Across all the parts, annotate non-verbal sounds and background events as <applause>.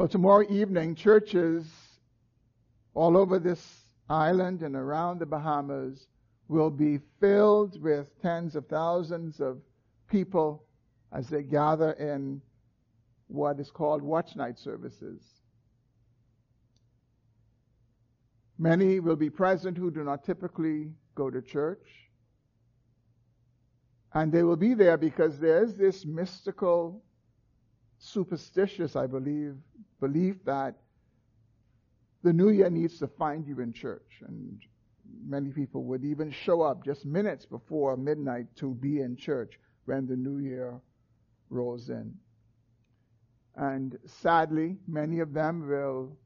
Well, tomorrow evening, churches all over this island and around the Bahamas will be filled with tens of thousands of people as they gather in what is called watch night services. Many will be present who do not typically go to church. And they will be there because there's this mystical, superstitious, I believe, belief that the new year needs to find you in church. And many people would even show up just minutes before midnight to be in church when the new year rolls in. And sadly, many of them will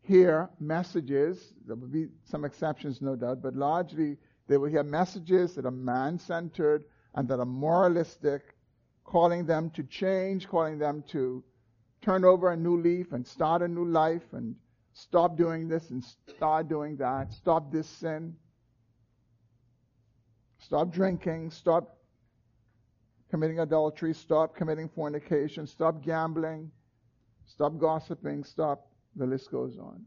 hear messages. There will be some exceptions, no doubt, but largely they will hear messages that are man centered and that are moralistic, calling them to change, calling them to turn over a new leaf and start a new life and stop doing this and start doing that, stop this sin, stop drinking, stop committing adultery, stop committing fornication, stop gambling, stop gossiping, stop the list goes on.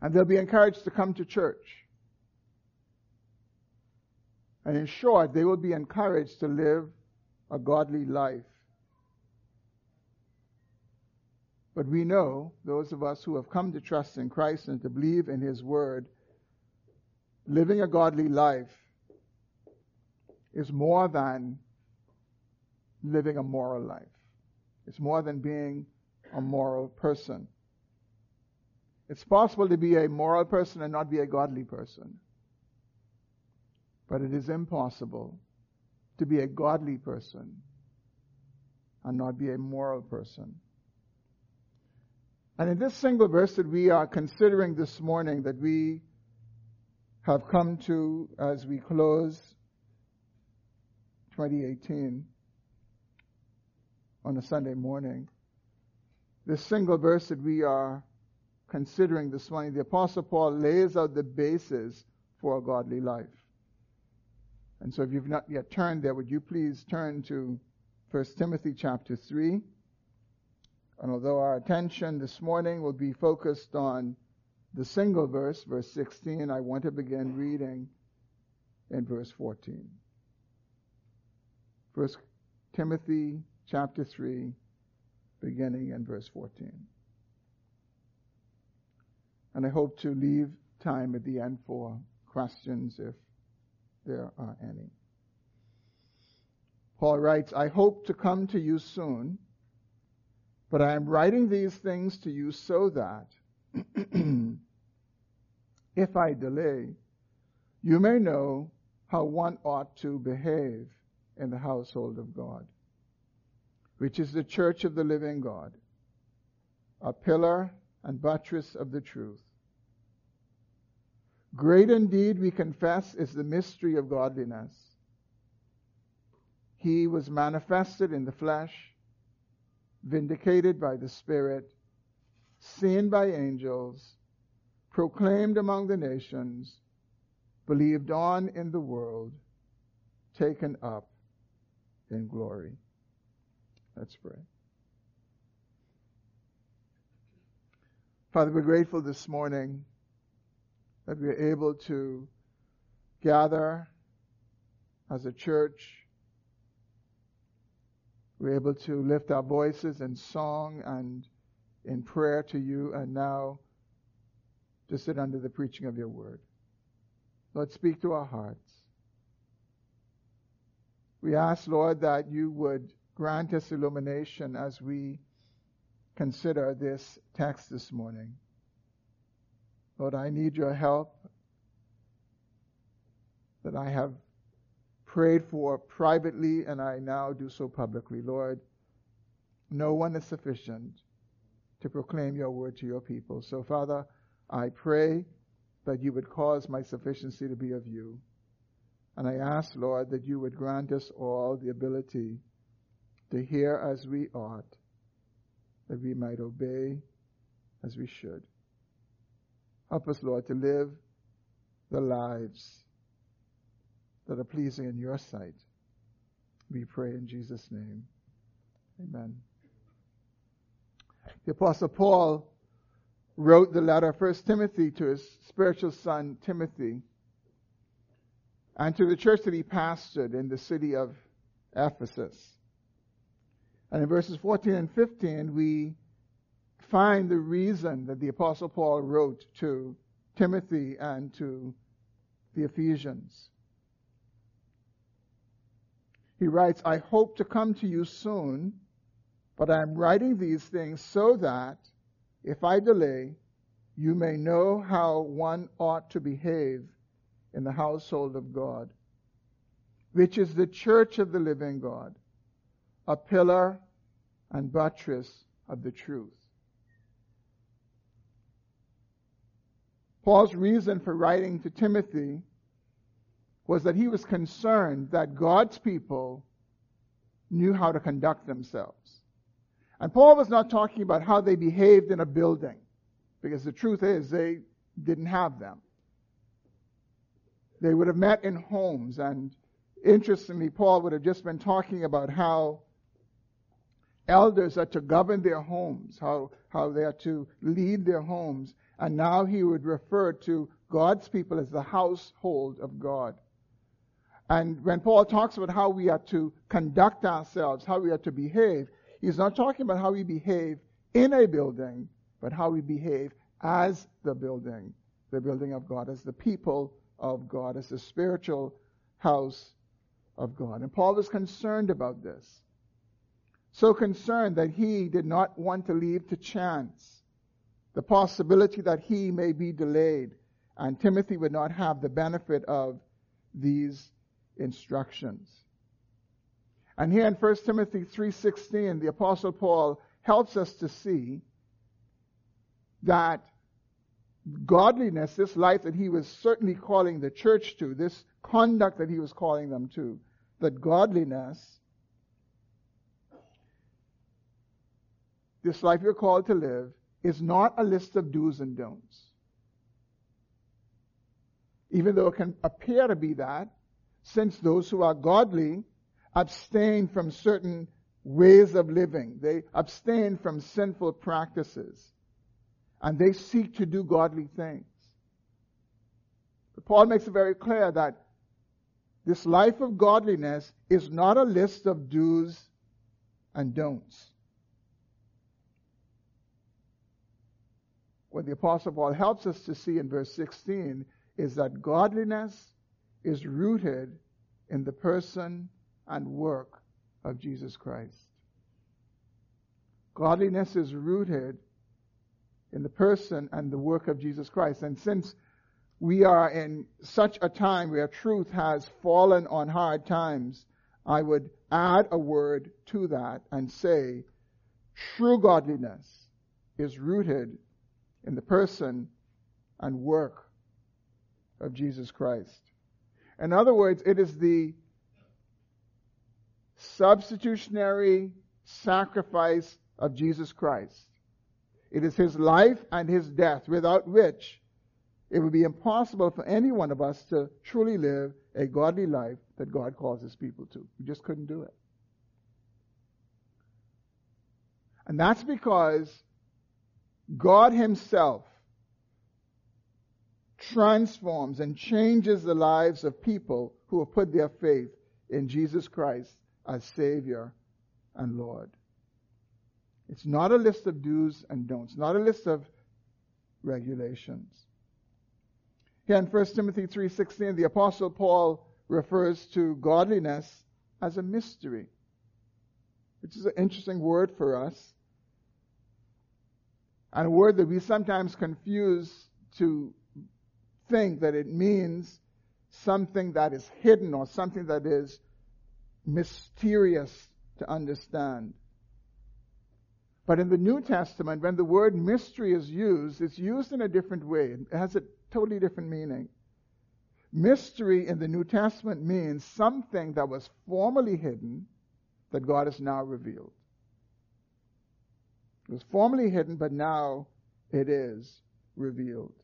And they'll be encouraged to come to church. And in short, they will be encouraged to live a godly life. But we know, those of us who have come to trust in Christ and to believe in His Word, living a godly life is more than living a moral life. It's more than being a moral person. It's possible to be a moral person and not be a godly person. But it is impossible to be a godly person and not be a moral person. And in this single verse that we are considering this morning, that we have come to as we close 2018 on a Sunday morning, this single verse that we are considering this morning, the Apostle Paul lays out the basis for a godly life. And so if you've not yet turned there, would you please turn to 1 Timothy chapter 3? And although our attention this morning will be focused on the single verse, verse 16, I want to begin reading in verse 14. 1 Timothy chapter 3, beginning in verse 14. And I hope to leave time at the end for questions if there are any. Paul writes, I hope to come to you soon, but I am writing these things to you so that <clears throat> if I delay, you may know how one ought to behave in the household of God which is the church of the living God, a pillar and buttress of the truth. Great indeed, we confess, is the mystery of godliness. He was manifested in the flesh, vindicated by the Spirit, seen by angels, proclaimed among the nations, believed on in the world, taken up in glory. Let's pray. Father, we're grateful this morning that we're able to gather as a church. We're able to lift our voices in song and in prayer to you, and now to sit under the preaching of your word. Lord, speak to our hearts. We ask, Lord, that you would Grant us illumination as we consider this text this morning. Lord, I need your help that I have prayed for privately and I now do so publicly. Lord, no one is sufficient to proclaim your word to your people. So, Father, I pray that you would cause my sufficiency to be of you. And I ask, Lord, that you would grant us all the ability to hear as we ought, that we might obey as we should. Help us, Lord, to live the lives that are pleasing in your sight. We pray in Jesus' name. Amen. The Apostle Paul wrote the letter of 1 Timothy to his spiritual son Timothy and to the church that he pastored in the city of Ephesus. And in verses 14 and 15, we find the reason that the Apostle Paul wrote to Timothy and to the Ephesians. He writes, I hope to come to you soon, but I am writing these things so that, if I delay, you may know how one ought to behave in the household of God, which is the church of the living God, a pillar and buttress of the truth. Paul's reason for writing to Timothy was that he was concerned that God's people knew how to conduct themselves. And Paul was not talking about how they behaved in a building, because the truth is they didn't have them. They would have met in homes, and interestingly, Paul would have just been talking about how elders are to govern their homes, how, how they are to lead their homes, and now he would refer to God's people as the household of God. And when Paul talks about how we are to conduct ourselves, how we are to behave, he's not talking about how we behave in a building, but how we behave as the building, the building of God, as the people of God, as the spiritual house of God. And Paul was concerned about this. So concerned that he did not want to leave to chance the possibility that he may be delayed, and Timothy would not have the benefit of these instructions. And here in 1 Timothy 3:16, the apostle Paul helps us to see that godliness, this life that he was certainly calling the church to, this conduct that he was calling them to, that godliness, this life you're called to live, is not a list of do's and don'ts. Even though it can appear to be that, since those who are godly abstain from certain ways of living, they abstain from sinful practices, and they seek to do godly things. But Paul makes it very clear that this life of godliness is not a list of do's and don'ts. What the Apostle Paul helps us to see in verse 16 is that godliness is rooted in the person and work of Jesus Christ. Godliness is rooted in the person and the work of Jesus Christ. And since we are in such a time where truth has fallen on hard times, I would add a word to that and say true godliness is rooted in the person and work of Jesus Christ. In other words, it is the substitutionary sacrifice of Jesus Christ. It is his life and his death, without which it would be impossible for any one of us to truly live a godly life that God calls his people to. We just couldn't do it. And that's because God Himself transforms and changes the lives of people who have put their faith in Jesus Christ as Savior and Lord. It's not a list of do's and don'ts, not a list of regulations. Here in 1 Timothy 3:16, the apostle Paul refers to godliness as a mystery, which is an interesting word for us and a word that we sometimes confuse to think that it means something that is hidden or something that is mysterious to understand. But in the New Testament, when the word mystery is used, it's used in a different way. It has a totally different meaning. Mystery in the New Testament means something that was formerly hidden that God has now revealed. It was formerly hidden, but now it is revealed.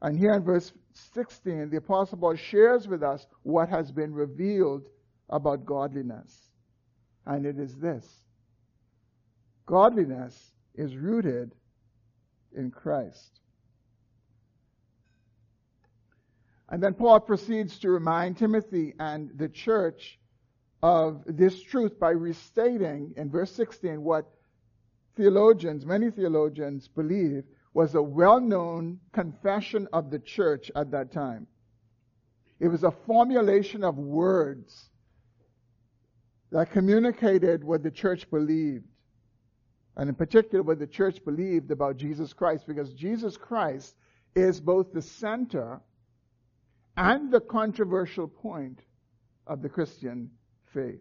And here in verse 16, the Apostle Paul shares with us what has been revealed about godliness. And it is this Godliness is rooted in Christ. And then Paul proceeds to remind Timothy and the church of this truth by restating in verse 16 what theologians, many theologians believe was a well-known confession of the church at that time. It was a formulation of words that communicated what the church believed. And in particular, what the church believed about Jesus Christ, because Jesus Christ is both the center and the controversial point of the Christian faith.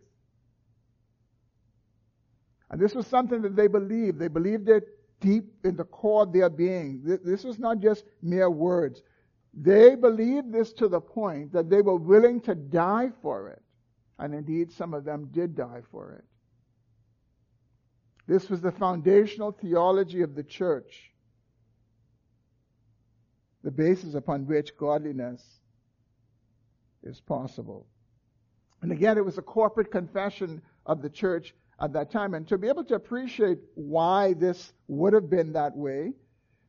And this was something that they believed. They believed it deep in the core of their being. This was not just mere words. They believed this to the point that they were willing to die for it. And indeed, some of them did die for it. This was the foundational theology of the church, the basis upon which godliness is possible. And again, it was a corporate confession of the church at that time. And to be able to appreciate why this would have been that way,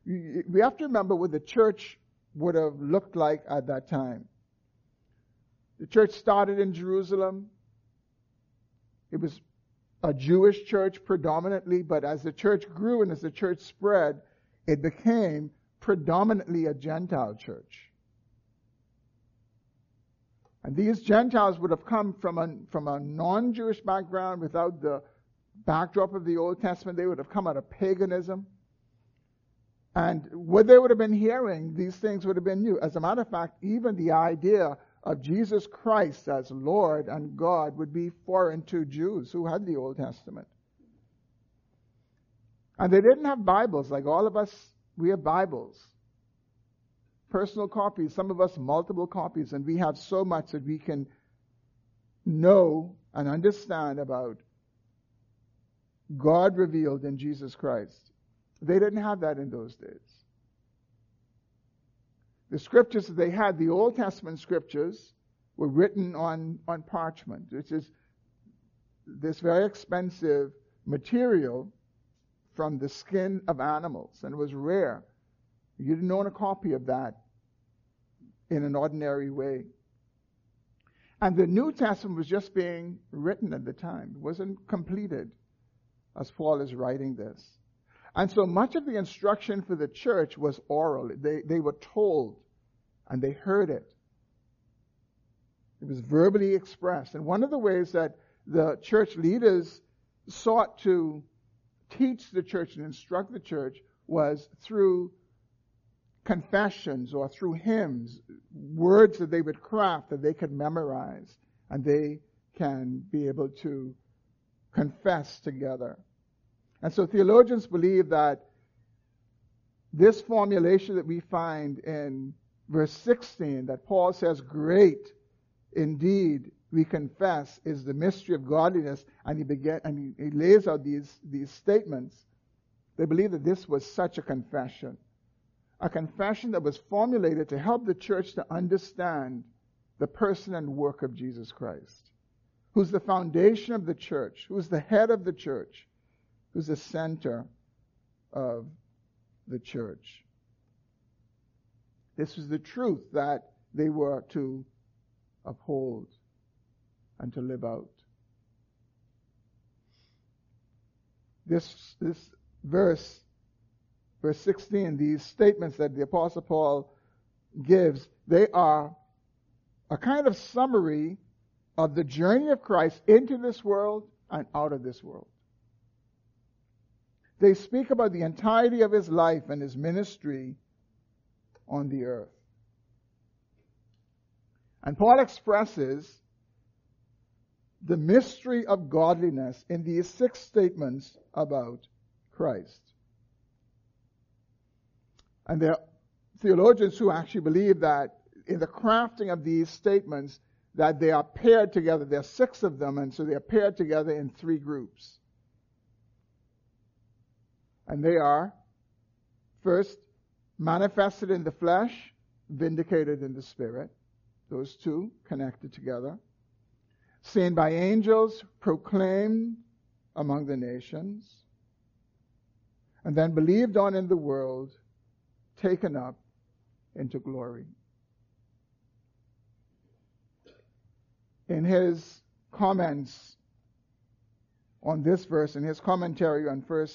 we have to remember what the church would have looked like at that time. The church started in Jerusalem. It was a Jewish church predominantly, but as the church grew and as the church spread, it became predominantly a Gentile church. And these Gentiles would have come from a, from a non Jewish background without the backdrop of the Old Testament. They would have come out of paganism. And what they would have been hearing, these things would have been new. As a matter of fact, even the idea of Jesus Christ as Lord and God would be foreign to Jews who had the Old Testament. And they didn't have Bibles like all of us, we have Bibles personal copies, some of us multiple copies, and we have so much that we can know and understand about God revealed in Jesus Christ. They didn't have that in those days. The scriptures that they had, the Old Testament scriptures, were written on, on parchment, which is this very expensive material from the skin of animals, and it was rare. You didn't own a copy of that in an ordinary way. And the New Testament was just being written at the time. It wasn't completed as Paul is writing this. And so much of the instruction for the church was oral. They, they were told and they heard it. It was verbally expressed. And one of the ways that the church leaders sought to teach the church and instruct the church was through confessions or through hymns, words that they would craft that they could memorize and they can be able to confess together. And so theologians believe that this formulation that we find in verse 16 that Paul says, great indeed we confess is the mystery of godliness and he begin, and he, he lays out these, these statements. They believe that this was such a confession a confession that was formulated to help the church to understand the person and work of Jesus Christ, who's the foundation of the church, who's the head of the church, who's the center of the church. This was the truth that they were to uphold and to live out. This, this verse verse 16, these statements that the Apostle Paul gives, they are a kind of summary of the journey of Christ into this world and out of this world. They speak about the entirety of his life and his ministry on the earth. And Paul expresses the mystery of godliness in these six statements about Christ. And there are theologians who actually believe that in the crafting of these statements, that they are paired together. There are six of them, and so they are paired together in three groups. And they are first, manifested in the flesh, vindicated in the spirit. Those two connected together. Seen by angels, proclaimed among the nations and then believed on in the world, taken up into glory. In his comments on this verse, in his commentary on 1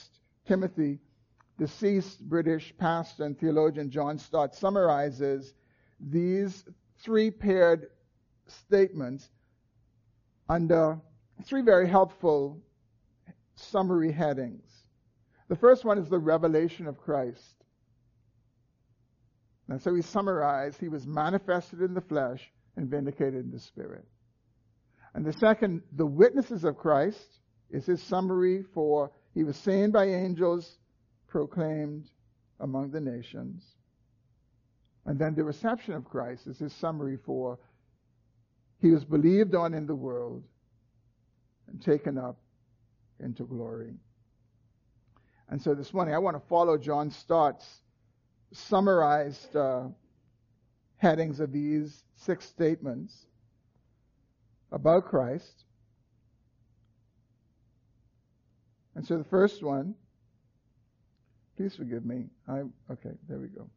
Timothy, deceased British pastor and theologian John Stott summarizes these three paired statements under three very helpful summary headings. The first one is the revelation of Christ. And so he summarized, he was manifested in the flesh and vindicated in the spirit. And the second, the witnesses of Christ, is his summary for he was seen by angels, proclaimed among the nations. And then the reception of Christ is his summary for he was believed on in the world and taken up into glory. And so this morning I want to follow John Stott's summarized uh, headings of these six statements about Christ. And so the first one, please forgive me. I okay, there we go.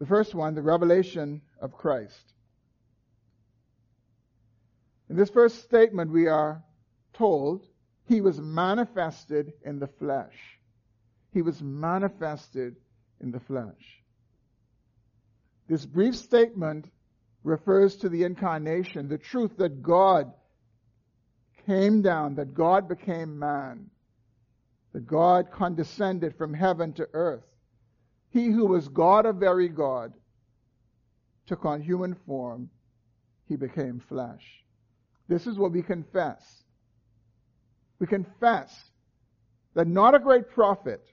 The first one, the revelation of Christ. In this first statement, we are told he was manifested in the flesh. He was manifested in the flesh. This brief statement refers to the incarnation, the truth that God came down, that God became man, that God condescended from heaven to earth. He who was God, a very God, took on human form. He became flesh. This is what we confess. We confess that not a great prophet,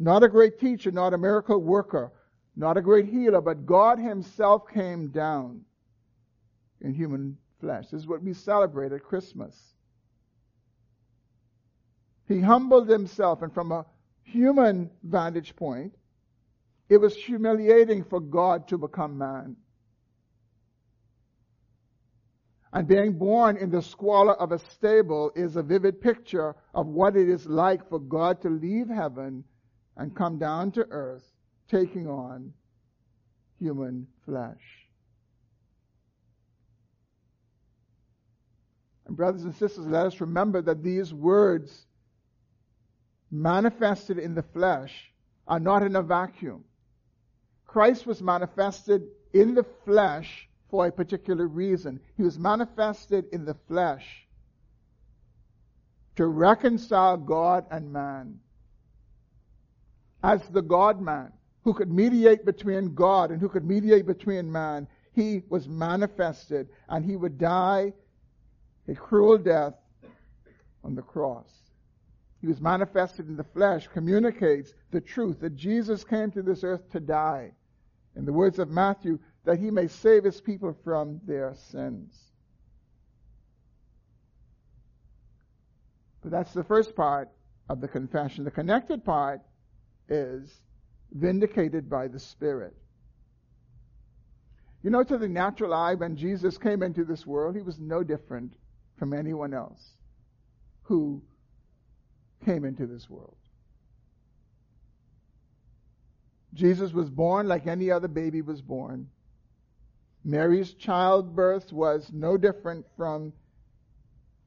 not a great teacher, not a miracle worker, not a great healer, but God Himself came down in human flesh. This is what we celebrate at Christmas. He humbled Himself, and from a human vantage point, it was humiliating for God to become man. And being born in the squalor of a stable is a vivid picture of what it is like for God to leave heaven and come down to earth, taking on human flesh. And, brothers and sisters, let us remember that these words, manifested in the flesh, are not in a vacuum. Christ was manifested in the flesh for a particular reason. He was manifested in the flesh to reconcile God and man as the God man who could mediate between God and who could mediate between man, he was manifested and he would die a cruel death on the cross. He was manifested in the flesh, communicates the truth that Jesus came to this earth to die. In the words of Matthew, that he may save his people from their sins. But that's the first part of the confession. The connected part is vindicated by the Spirit. You know, to the natural eye, when Jesus came into this world, he was no different from anyone else who came into this world. Jesus was born like any other baby was born. Mary's childbirth was no different from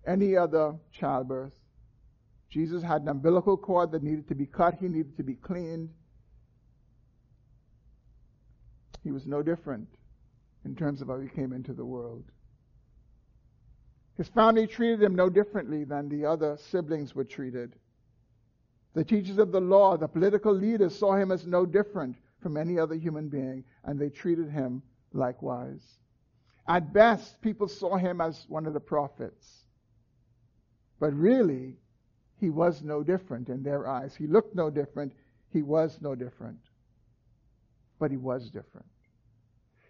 any other childbirth. Jesus had an umbilical cord that needed to be cut, he needed to be cleaned. He was no different in terms of how he came into the world. His family treated him no differently than the other siblings were treated. The teachers of the law, the political leaders saw him as no different from any other human being, and they treated him likewise. At best, people saw him as one of the prophets. But really, he was no different in their eyes. He looked no different. He was no different. But he was different.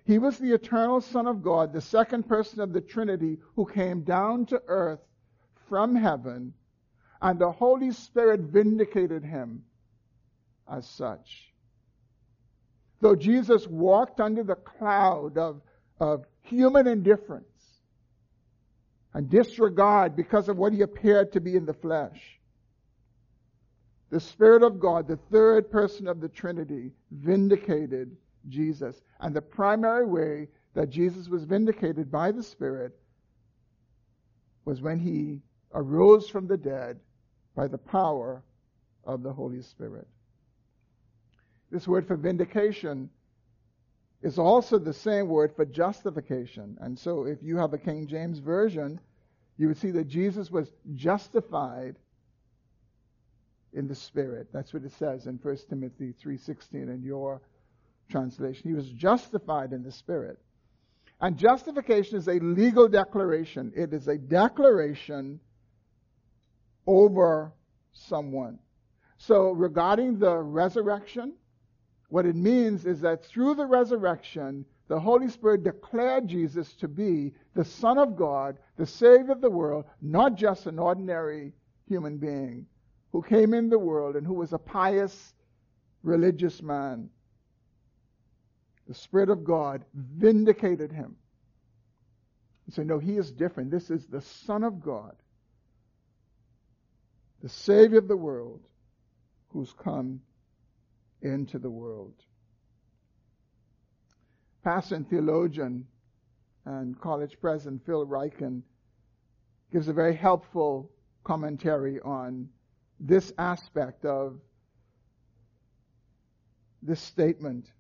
He was the eternal Son of God, the second person of the Trinity who came down to earth from heaven, and the Holy Spirit vindicated him as such. Though Jesus walked under the cloud of, of human indifference and disregard because of what he appeared to be in the flesh, the Spirit of God, the third person of the Trinity, vindicated Jesus. And the primary way that Jesus was vindicated by the Spirit was when he arose from the dead by the power of the Holy Spirit. This word for vindication is also the same word for justification. And so if you have a King James Version, you would see that Jesus was justified in the Spirit. That's what it says in 1 Timothy 3.16 in your translation. He was justified in the Spirit. And justification is a legal declaration. It is a declaration over someone. So regarding the resurrection, what it means is that through the resurrection, the Holy Spirit declared Jesus to be the Son of God, the Savior of the world, not just an ordinary human being who came in the world and who was a pious religious man. The Spirit of God vindicated him. You said, no, he is different. This is the Son of God, the Savior of the world, who's come into the world. Pastor and theologian and college president Phil Ryken gives a very helpful commentary on this aspect of this statement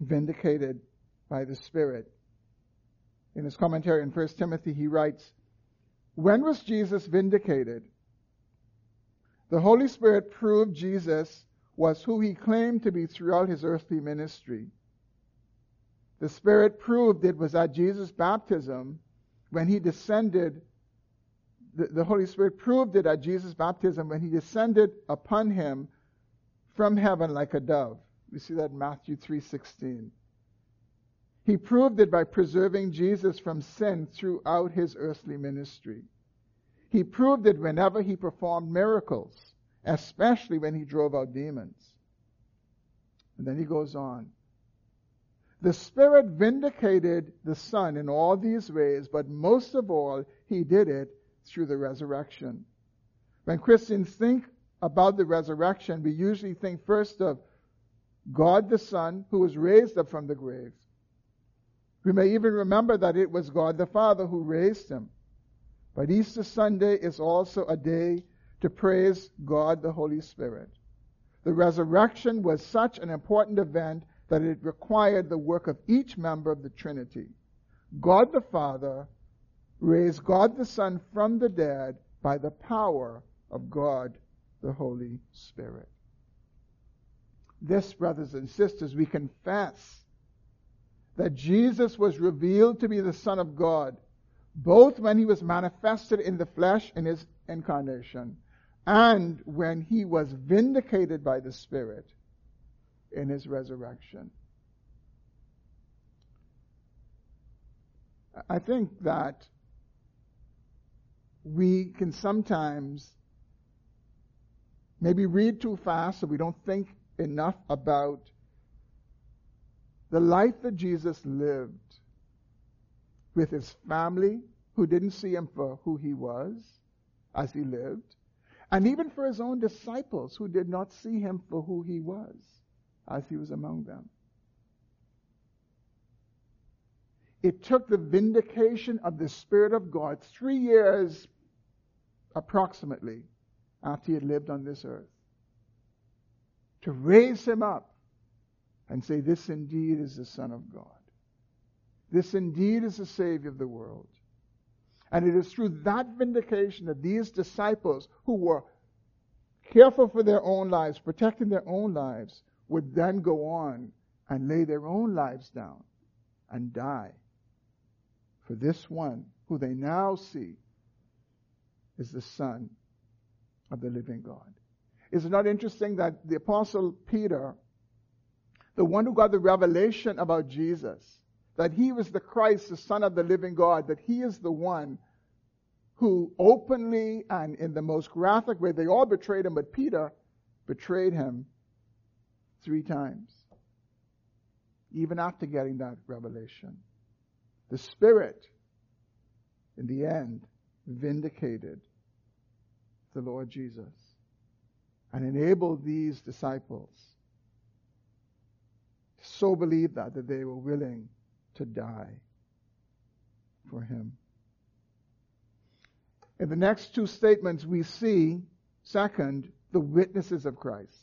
vindicated by the Spirit. In his commentary in 1 Timothy, he writes, When was Jesus vindicated? The Holy Spirit proved Jesus was who he claimed to be throughout his earthly ministry. The Spirit proved it was at Jesus' baptism when he descended. The, the Holy Spirit proved it at Jesus' baptism when he descended upon him from heaven like a dove. We see that in Matthew 3:16. He proved it by preserving Jesus from sin throughout his earthly ministry. He proved it whenever he performed miracles, especially when he drove out demons. And then he goes on. The Spirit vindicated the Son in all these ways, but most of all, He did it through the resurrection. When Christians think about the resurrection, we usually think first of God the Son, who was raised up from the grave. We may even remember that it was God the Father who raised him. But Easter Sunday is also a day to praise God the Holy Spirit. The resurrection was such an important event that it required the work of each member of the Trinity. God the Father raised God the Son from the dead by the power of God the Holy Spirit. This, brothers and sisters, we confess that Jesus was revealed to be the Son of God, both when he was manifested in the flesh in his incarnation and when he was vindicated by the Spirit in his resurrection. I think that we can sometimes maybe read too fast so we don't think enough about the life that Jesus lived with his family who didn't see him for who he was as he lived, and even for his own disciples who did not see him for who he was as he was among them. It took the vindication of the Spirit of God three years approximately after he had lived on this earth to raise him up and say, This indeed is the Son of God. This indeed is the Savior of the world. And it is through that vindication that these disciples, who were careful for their own lives, protecting their own lives, would then go on and lay their own lives down and die for this one who they now see is the Son of the living God. Is it not interesting that the Apostle Peter, the one who got the revelation about Jesus, that he was the Christ, the Son of the living God, that he is the one who openly and in the most graphic way, they all betrayed him, but Peter betrayed him three times, even after getting that revelation. The Spirit, in the end, vindicated the Lord Jesus. and enable these disciples to so believe that that they were willing to die for him. In the next two statements, we see, second, the witnesses of Christ.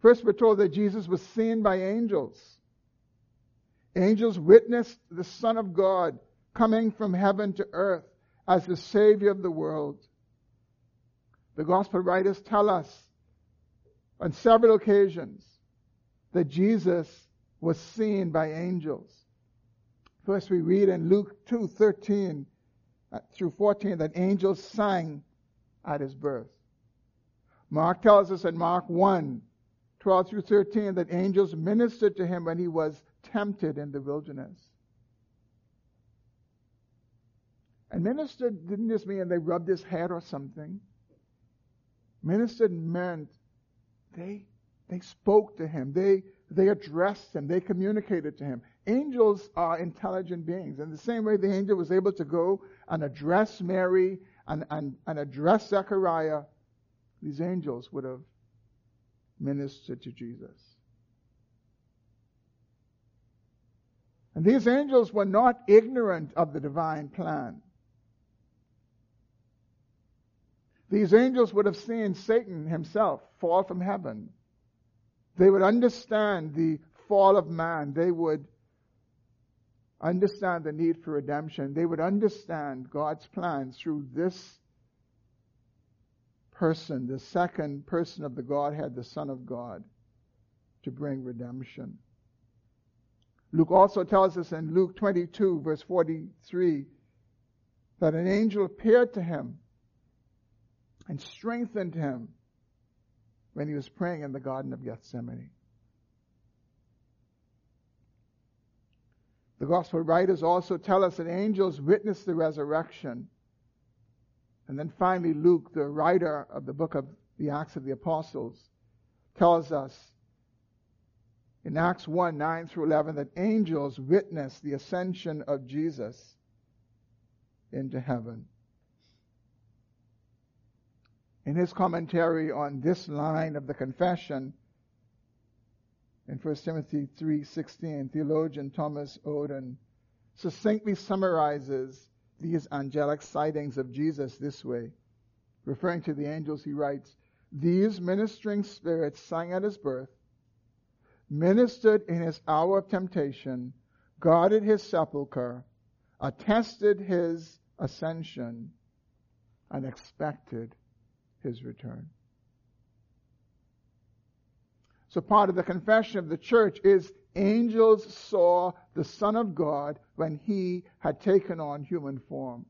First, we're told that Jesus was seen by angels. Angels witnessed the Son of God coming from heaven to earth as the Savior of the world. The Gospel writers tell us on several occasions that Jesus was seen by angels. First, we read in Luke 2 13 uh, through 14 that angels sang at his birth. Mark tells us in Mark 1 12 through 13 that angels ministered to him when he was tempted in the wilderness. And ministered didn't just mean they rubbed his head or something. Ministered meant they, they spoke to him. They, they addressed him. They communicated to him. Angels are intelligent beings. In the same way the angel was able to go and address Mary and, and, and address Zechariah, these angels would have ministered to Jesus. And these angels were not ignorant of the divine plan. These angels would have seen Satan himself fall from heaven. They would understand the fall of man. They would understand the need for redemption. They would understand God's plan through this person, the second person of the Godhead, the Son of God, to bring redemption. Luke also tells us in Luke 22, verse 43, that an angel appeared to him and strengthened him when he was praying in the Garden of Gethsemane. The Gospel writers also tell us that angels witnessed the resurrection. And then finally, Luke, the writer of the book of the Acts of the Apostles, tells us in Acts 1 9 through 11 that angels witnessed the ascension of Jesus into heaven in his commentary on this line of the confession in 1 Timothy 3:16 theologian Thomas Oden succinctly summarizes these angelic sightings of Jesus this way referring to the angels he writes these ministering spirits sang at his birth ministered in his hour of temptation guarded his sepulchre attested his ascension and expected his return. So part of the confession of the church is angels saw the Son of God when he had taken on human form.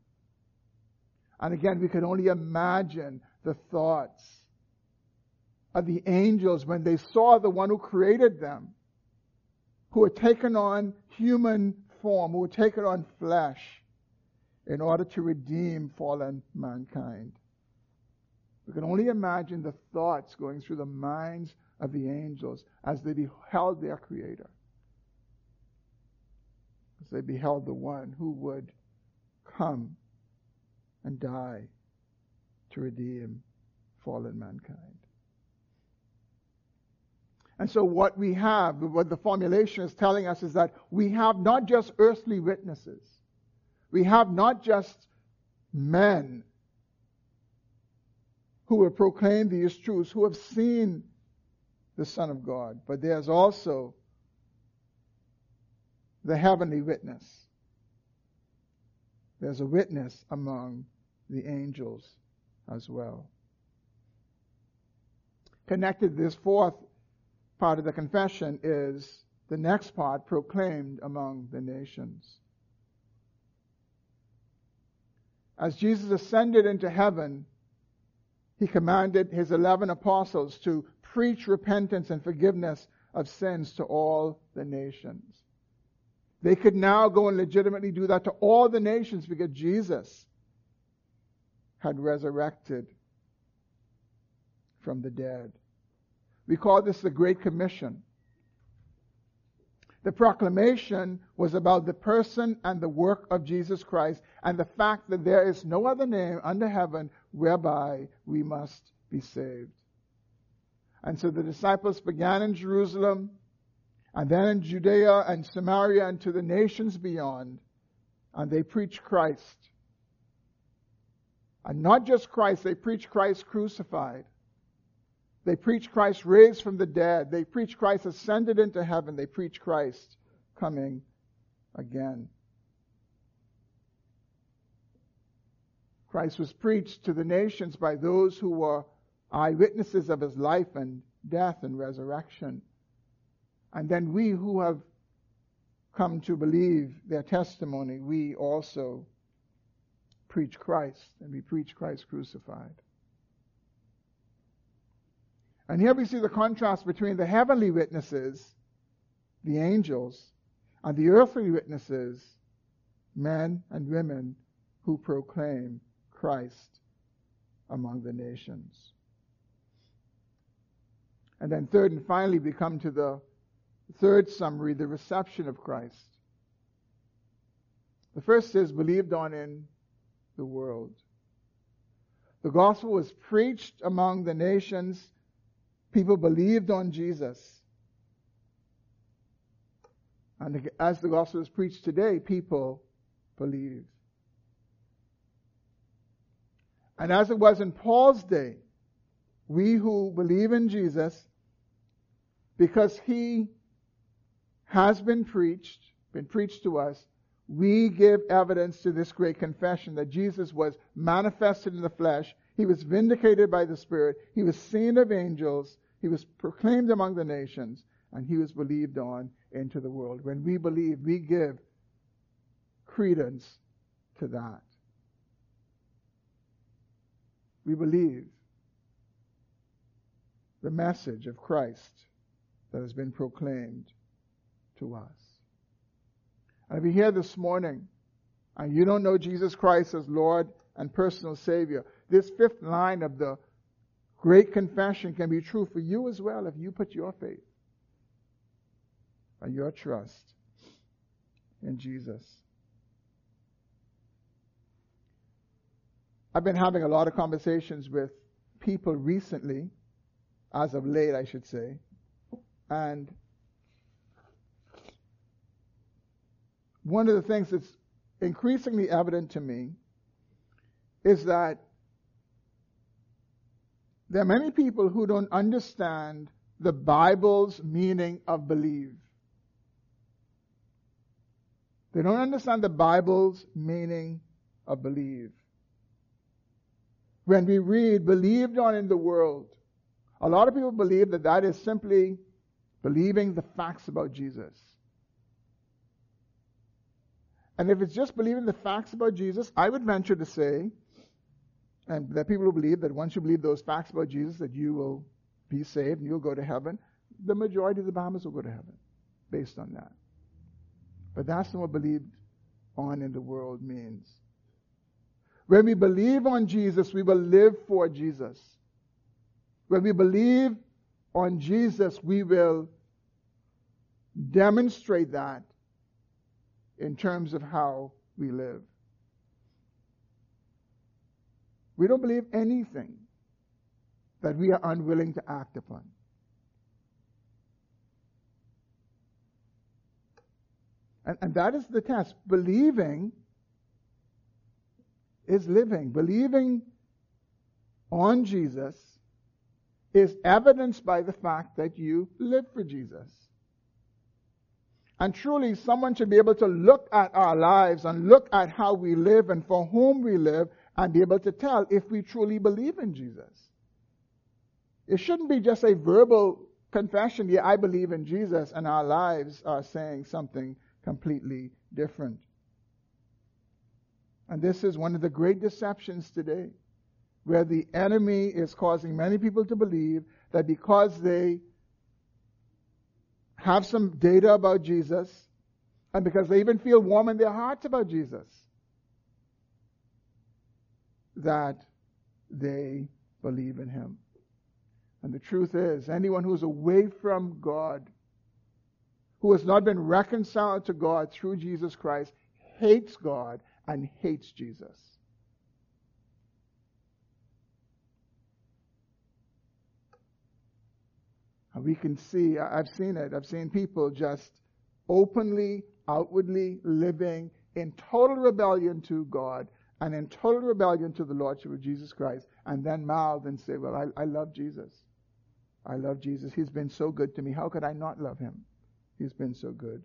And again, we can only imagine the thoughts of the angels when they saw the one who created them, who had taken on human form, who had taken on flesh in order to redeem fallen mankind. We can only imagine the thoughts going through the minds of the angels as they beheld their Creator. As they beheld the one who would come and die to redeem fallen mankind. And so, what we have, what the formulation is telling us, is that we have not just earthly witnesses, we have not just men who have proclaimed these truths, who have seen the Son of God, but there's also the heavenly witness. There's a witness among the angels as well. Connected to this fourth part of the confession is the next part proclaimed among the nations. As Jesus ascended into heaven, he commanded his 11 apostles to preach repentance and forgiveness of sins to all the nations. They could now go and legitimately do that to all the nations because Jesus had resurrected from the dead. We call this the Great Commission. The proclamation was about the person and the work of Jesus Christ and the fact that there is no other name under heaven whereby we must be saved. And so the disciples began in Jerusalem, and then in Judea and Samaria and to the nations beyond, and they preached Christ. And not just Christ, they preached Christ crucified. They preached Christ raised from the dead. They preached Christ ascended into heaven. They preached Christ coming again. Christ was preached to the nations by those who were eyewitnesses of his life and death and resurrection. And then we who have come to believe their testimony, we also preach Christ, and we preach Christ crucified. And here we see the contrast between the heavenly witnesses, the angels, and the earthly witnesses, men and women who proclaim Christ among the nations. And then, third and finally, we come to the third summary the reception of Christ. The first is believed on in the world. The gospel was preached among the nations. People believed on Jesus. And as the gospel is preached today, people believe. And as it was in Paul's day, we who believe in Jesus, because he has been preached, been preached to us, we give evidence to this great confession that Jesus was manifested in the flesh, he was vindicated by the Spirit, he was seen of angels, he was proclaimed among the nations, and he was believed on into the world. When we believe, we give credence to that we believe the message of Christ that has been proclaimed to us. And if you're here this morning and you don't know Jesus Christ as Lord and personal Savior, this fifth line of the great confession can be true for you as well if you put your faith and your trust in Jesus. I've been having a lot of conversations with people recently, as of late, I should say, and one of the things that's increasingly evident to me is that there are many people who don't understand the Bible's meaning of believe. They don't understand the Bible's meaning of believe when we read believed on in the world, a lot of people believe that that is simply believing the facts about Jesus. And if it's just believing the facts about Jesus, I would venture to say, and there are people who believe that once you believe those facts about Jesus, that you will be saved and you'll go to heaven. The majority of the Bahamas will go to heaven based on that. But that's not what believed on in the world means. When we believe on Jesus, we will live for Jesus. When we believe on Jesus, we will demonstrate that in terms of how we live. We don't believe anything that we are unwilling to act upon. And, and that is the test. Believing is living. Believing on Jesus is evidenced by the fact that you live for Jesus. And truly, someone should be able to look at our lives and look at how we live and for whom we live and be able to tell if we truly believe in Jesus. It shouldn't be just a verbal confession, yeah, I believe in Jesus, and our lives are saying something completely different. And this is one of the great deceptions today, where the enemy is causing many people to believe that because they have some data about Jesus, and because they even feel warm in their hearts about Jesus, that they believe in him. And the truth is, anyone who's away from God, who has not been reconciled to God through Jesus Christ, hates God and hates Jesus. And we can see, I've seen it, I've seen people just openly, outwardly living in total rebellion to God and in total rebellion to the Lordship of Jesus Christ, and then mouth and say, Well, I, I love Jesus. I love Jesus. He's been so good to me. How could I not love him? He's been so good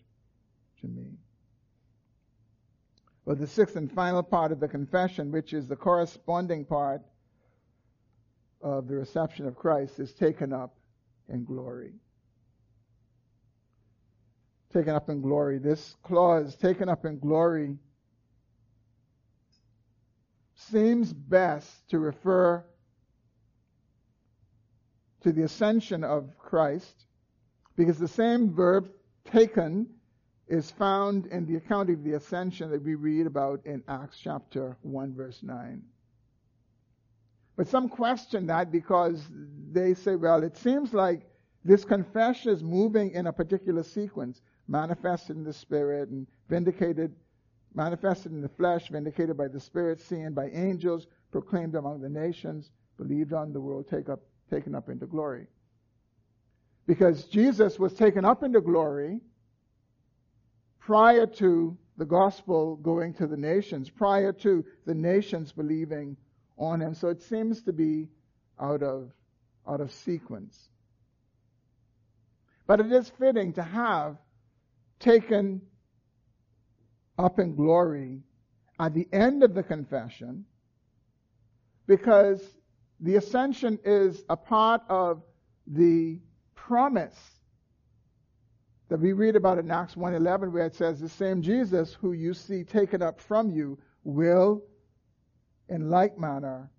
to me. Well, the sixth and final part of the confession, which is the corresponding part of the reception of Christ, is taken up in glory. Taken up in glory. This clause, taken up in glory, seems best to refer to the ascension of Christ because the same verb taken is found in the account of the ascension that we read about in Acts chapter 1 verse 9. But some question that because they say, well, it seems like this confession is moving in a particular sequence, manifested in the Spirit and vindicated, manifested in the flesh, vindicated by the Spirit, seen by angels, proclaimed among the nations, believed on the world, take up, taken up into glory. Because Jesus was taken up into glory prior to the gospel going to the nations, prior to the nations believing on him. So it seems to be out of, out of sequence. But it is fitting to have taken up in glory at the end of the confession because the ascension is a part of the promise that we read about in Acts 1:11 where it says the same Jesus who you see taken up from you will in like manner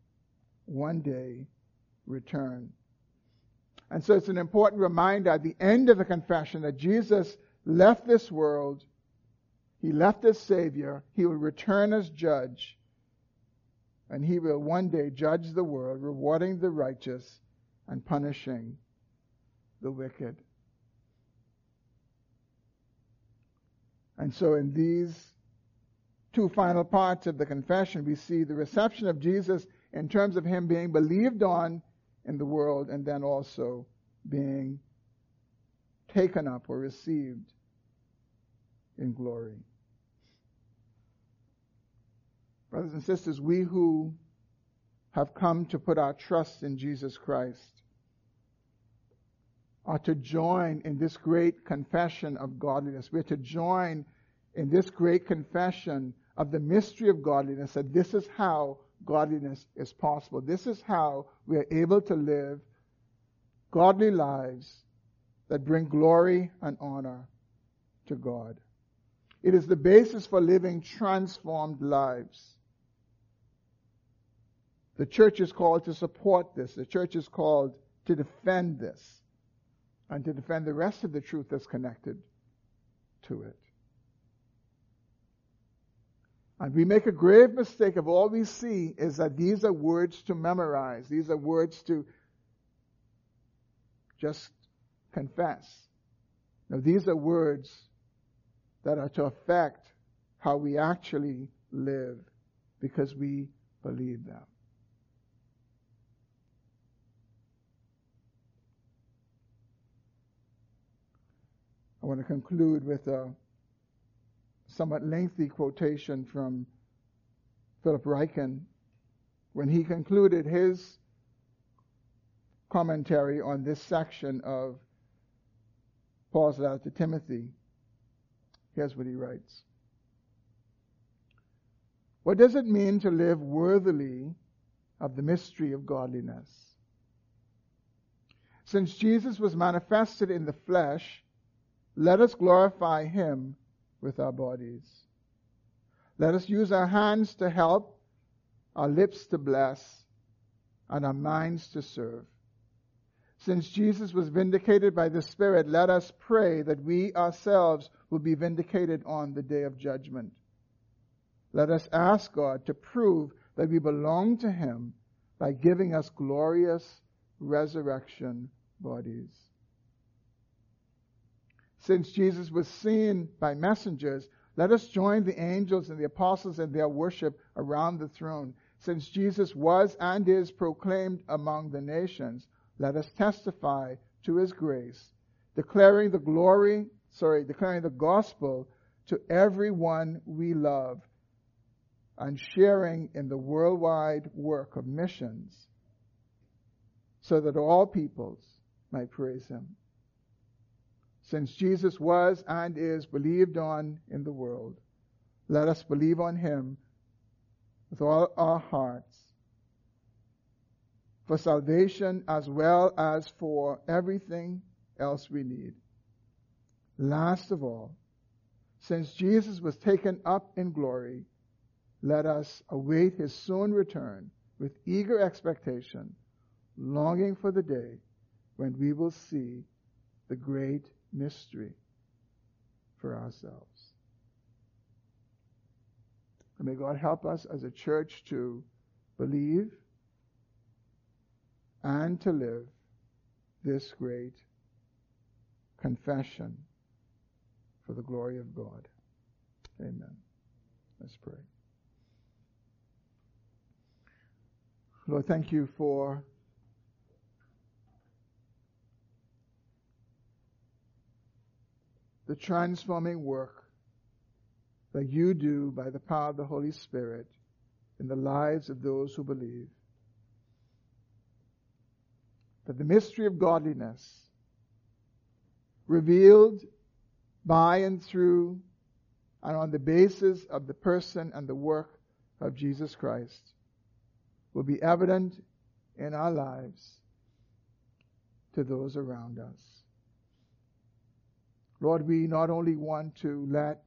one day return. And so it's an important reminder at the end of the confession that Jesus left this world, he left as Savior, he will return as judge, and he will one day judge the world, rewarding the righteous and punishing the wicked. And so in these two final parts of the confession, we see the reception of Jesus in terms of him being believed on in the world and then also being taken up or received in glory. Brothers and sisters, we who have come to put our trust in Jesus Christ are to join in this great confession of godliness. We're to join in this great confession of the mystery of godliness that this is how godliness is possible. This is how we are able to live godly lives that bring glory and honor to God. It is the basis for living transformed lives. The church is called to support this. The church is called to defend this and to defend the rest of the truth that's connected to it. And we make a grave mistake of all we see is that these are words to memorize. These are words to just confess. Now, these are words that are to affect how we actually live because we believe them. I want to conclude with a somewhat lengthy quotation from Philip Ryken when he concluded his commentary on this section of Paul's letter to Timothy. Here's what he writes. What does it mean to live worthily of the mystery of godliness? Since Jesus was manifested in the flesh, let us glorify him with our bodies. Let us use our hands to help, our lips to bless, and our minds to serve. Since Jesus was vindicated by the Spirit, let us pray that we ourselves will be vindicated on the day of judgment. Let us ask God to prove that we belong to Him by giving us glorious resurrection bodies. Since Jesus was seen by messengers, let us join the angels and the apostles in their worship around the throne. Since Jesus was and is proclaimed among the nations, let us testify to his grace, declaring the glory, sorry, declaring the gospel to everyone we love, and sharing in the worldwide work of missions, so that all peoples might praise him. Since Jesus was and is believed on in the world, let us believe on him with all our hearts for salvation as well as for everything else we need. Last of all, since Jesus was taken up in glory, let us await his soon return with eager expectation, longing for the day when we will see the great mystery for ourselves. And may God help us as a church to believe and to live this great confession for the glory of God. Amen. Let's pray. Lord, thank you for the transforming work that you do by the power of the Holy Spirit in the lives of those who believe. That the mystery of godliness, revealed by and through and on the basis of the person and the work of Jesus Christ, will be evident in our lives to those around us. Lord, we not only want to let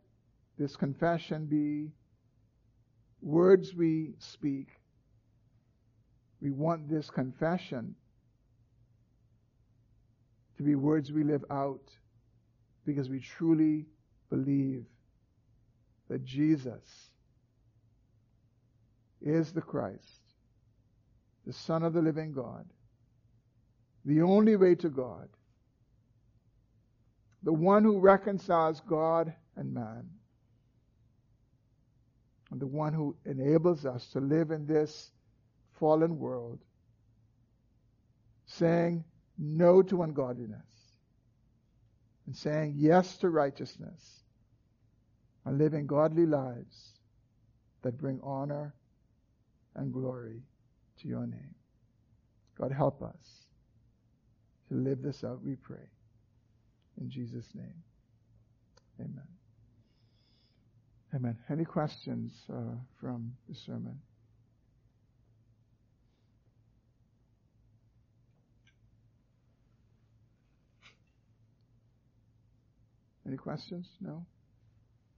this confession be words we speak. We want this confession to be words we live out because we truly believe that Jesus is the Christ, the Son of the living God, the only way to God, the one who reconciles God and man and the one who enables us to live in this fallen world, saying no to ungodliness and saying yes to righteousness and living godly lives that bring honor and glory to your name. God, help us to live this out, we pray. In Jesus' name, amen. Amen. Any questions uh, from the sermon? Any questions? No?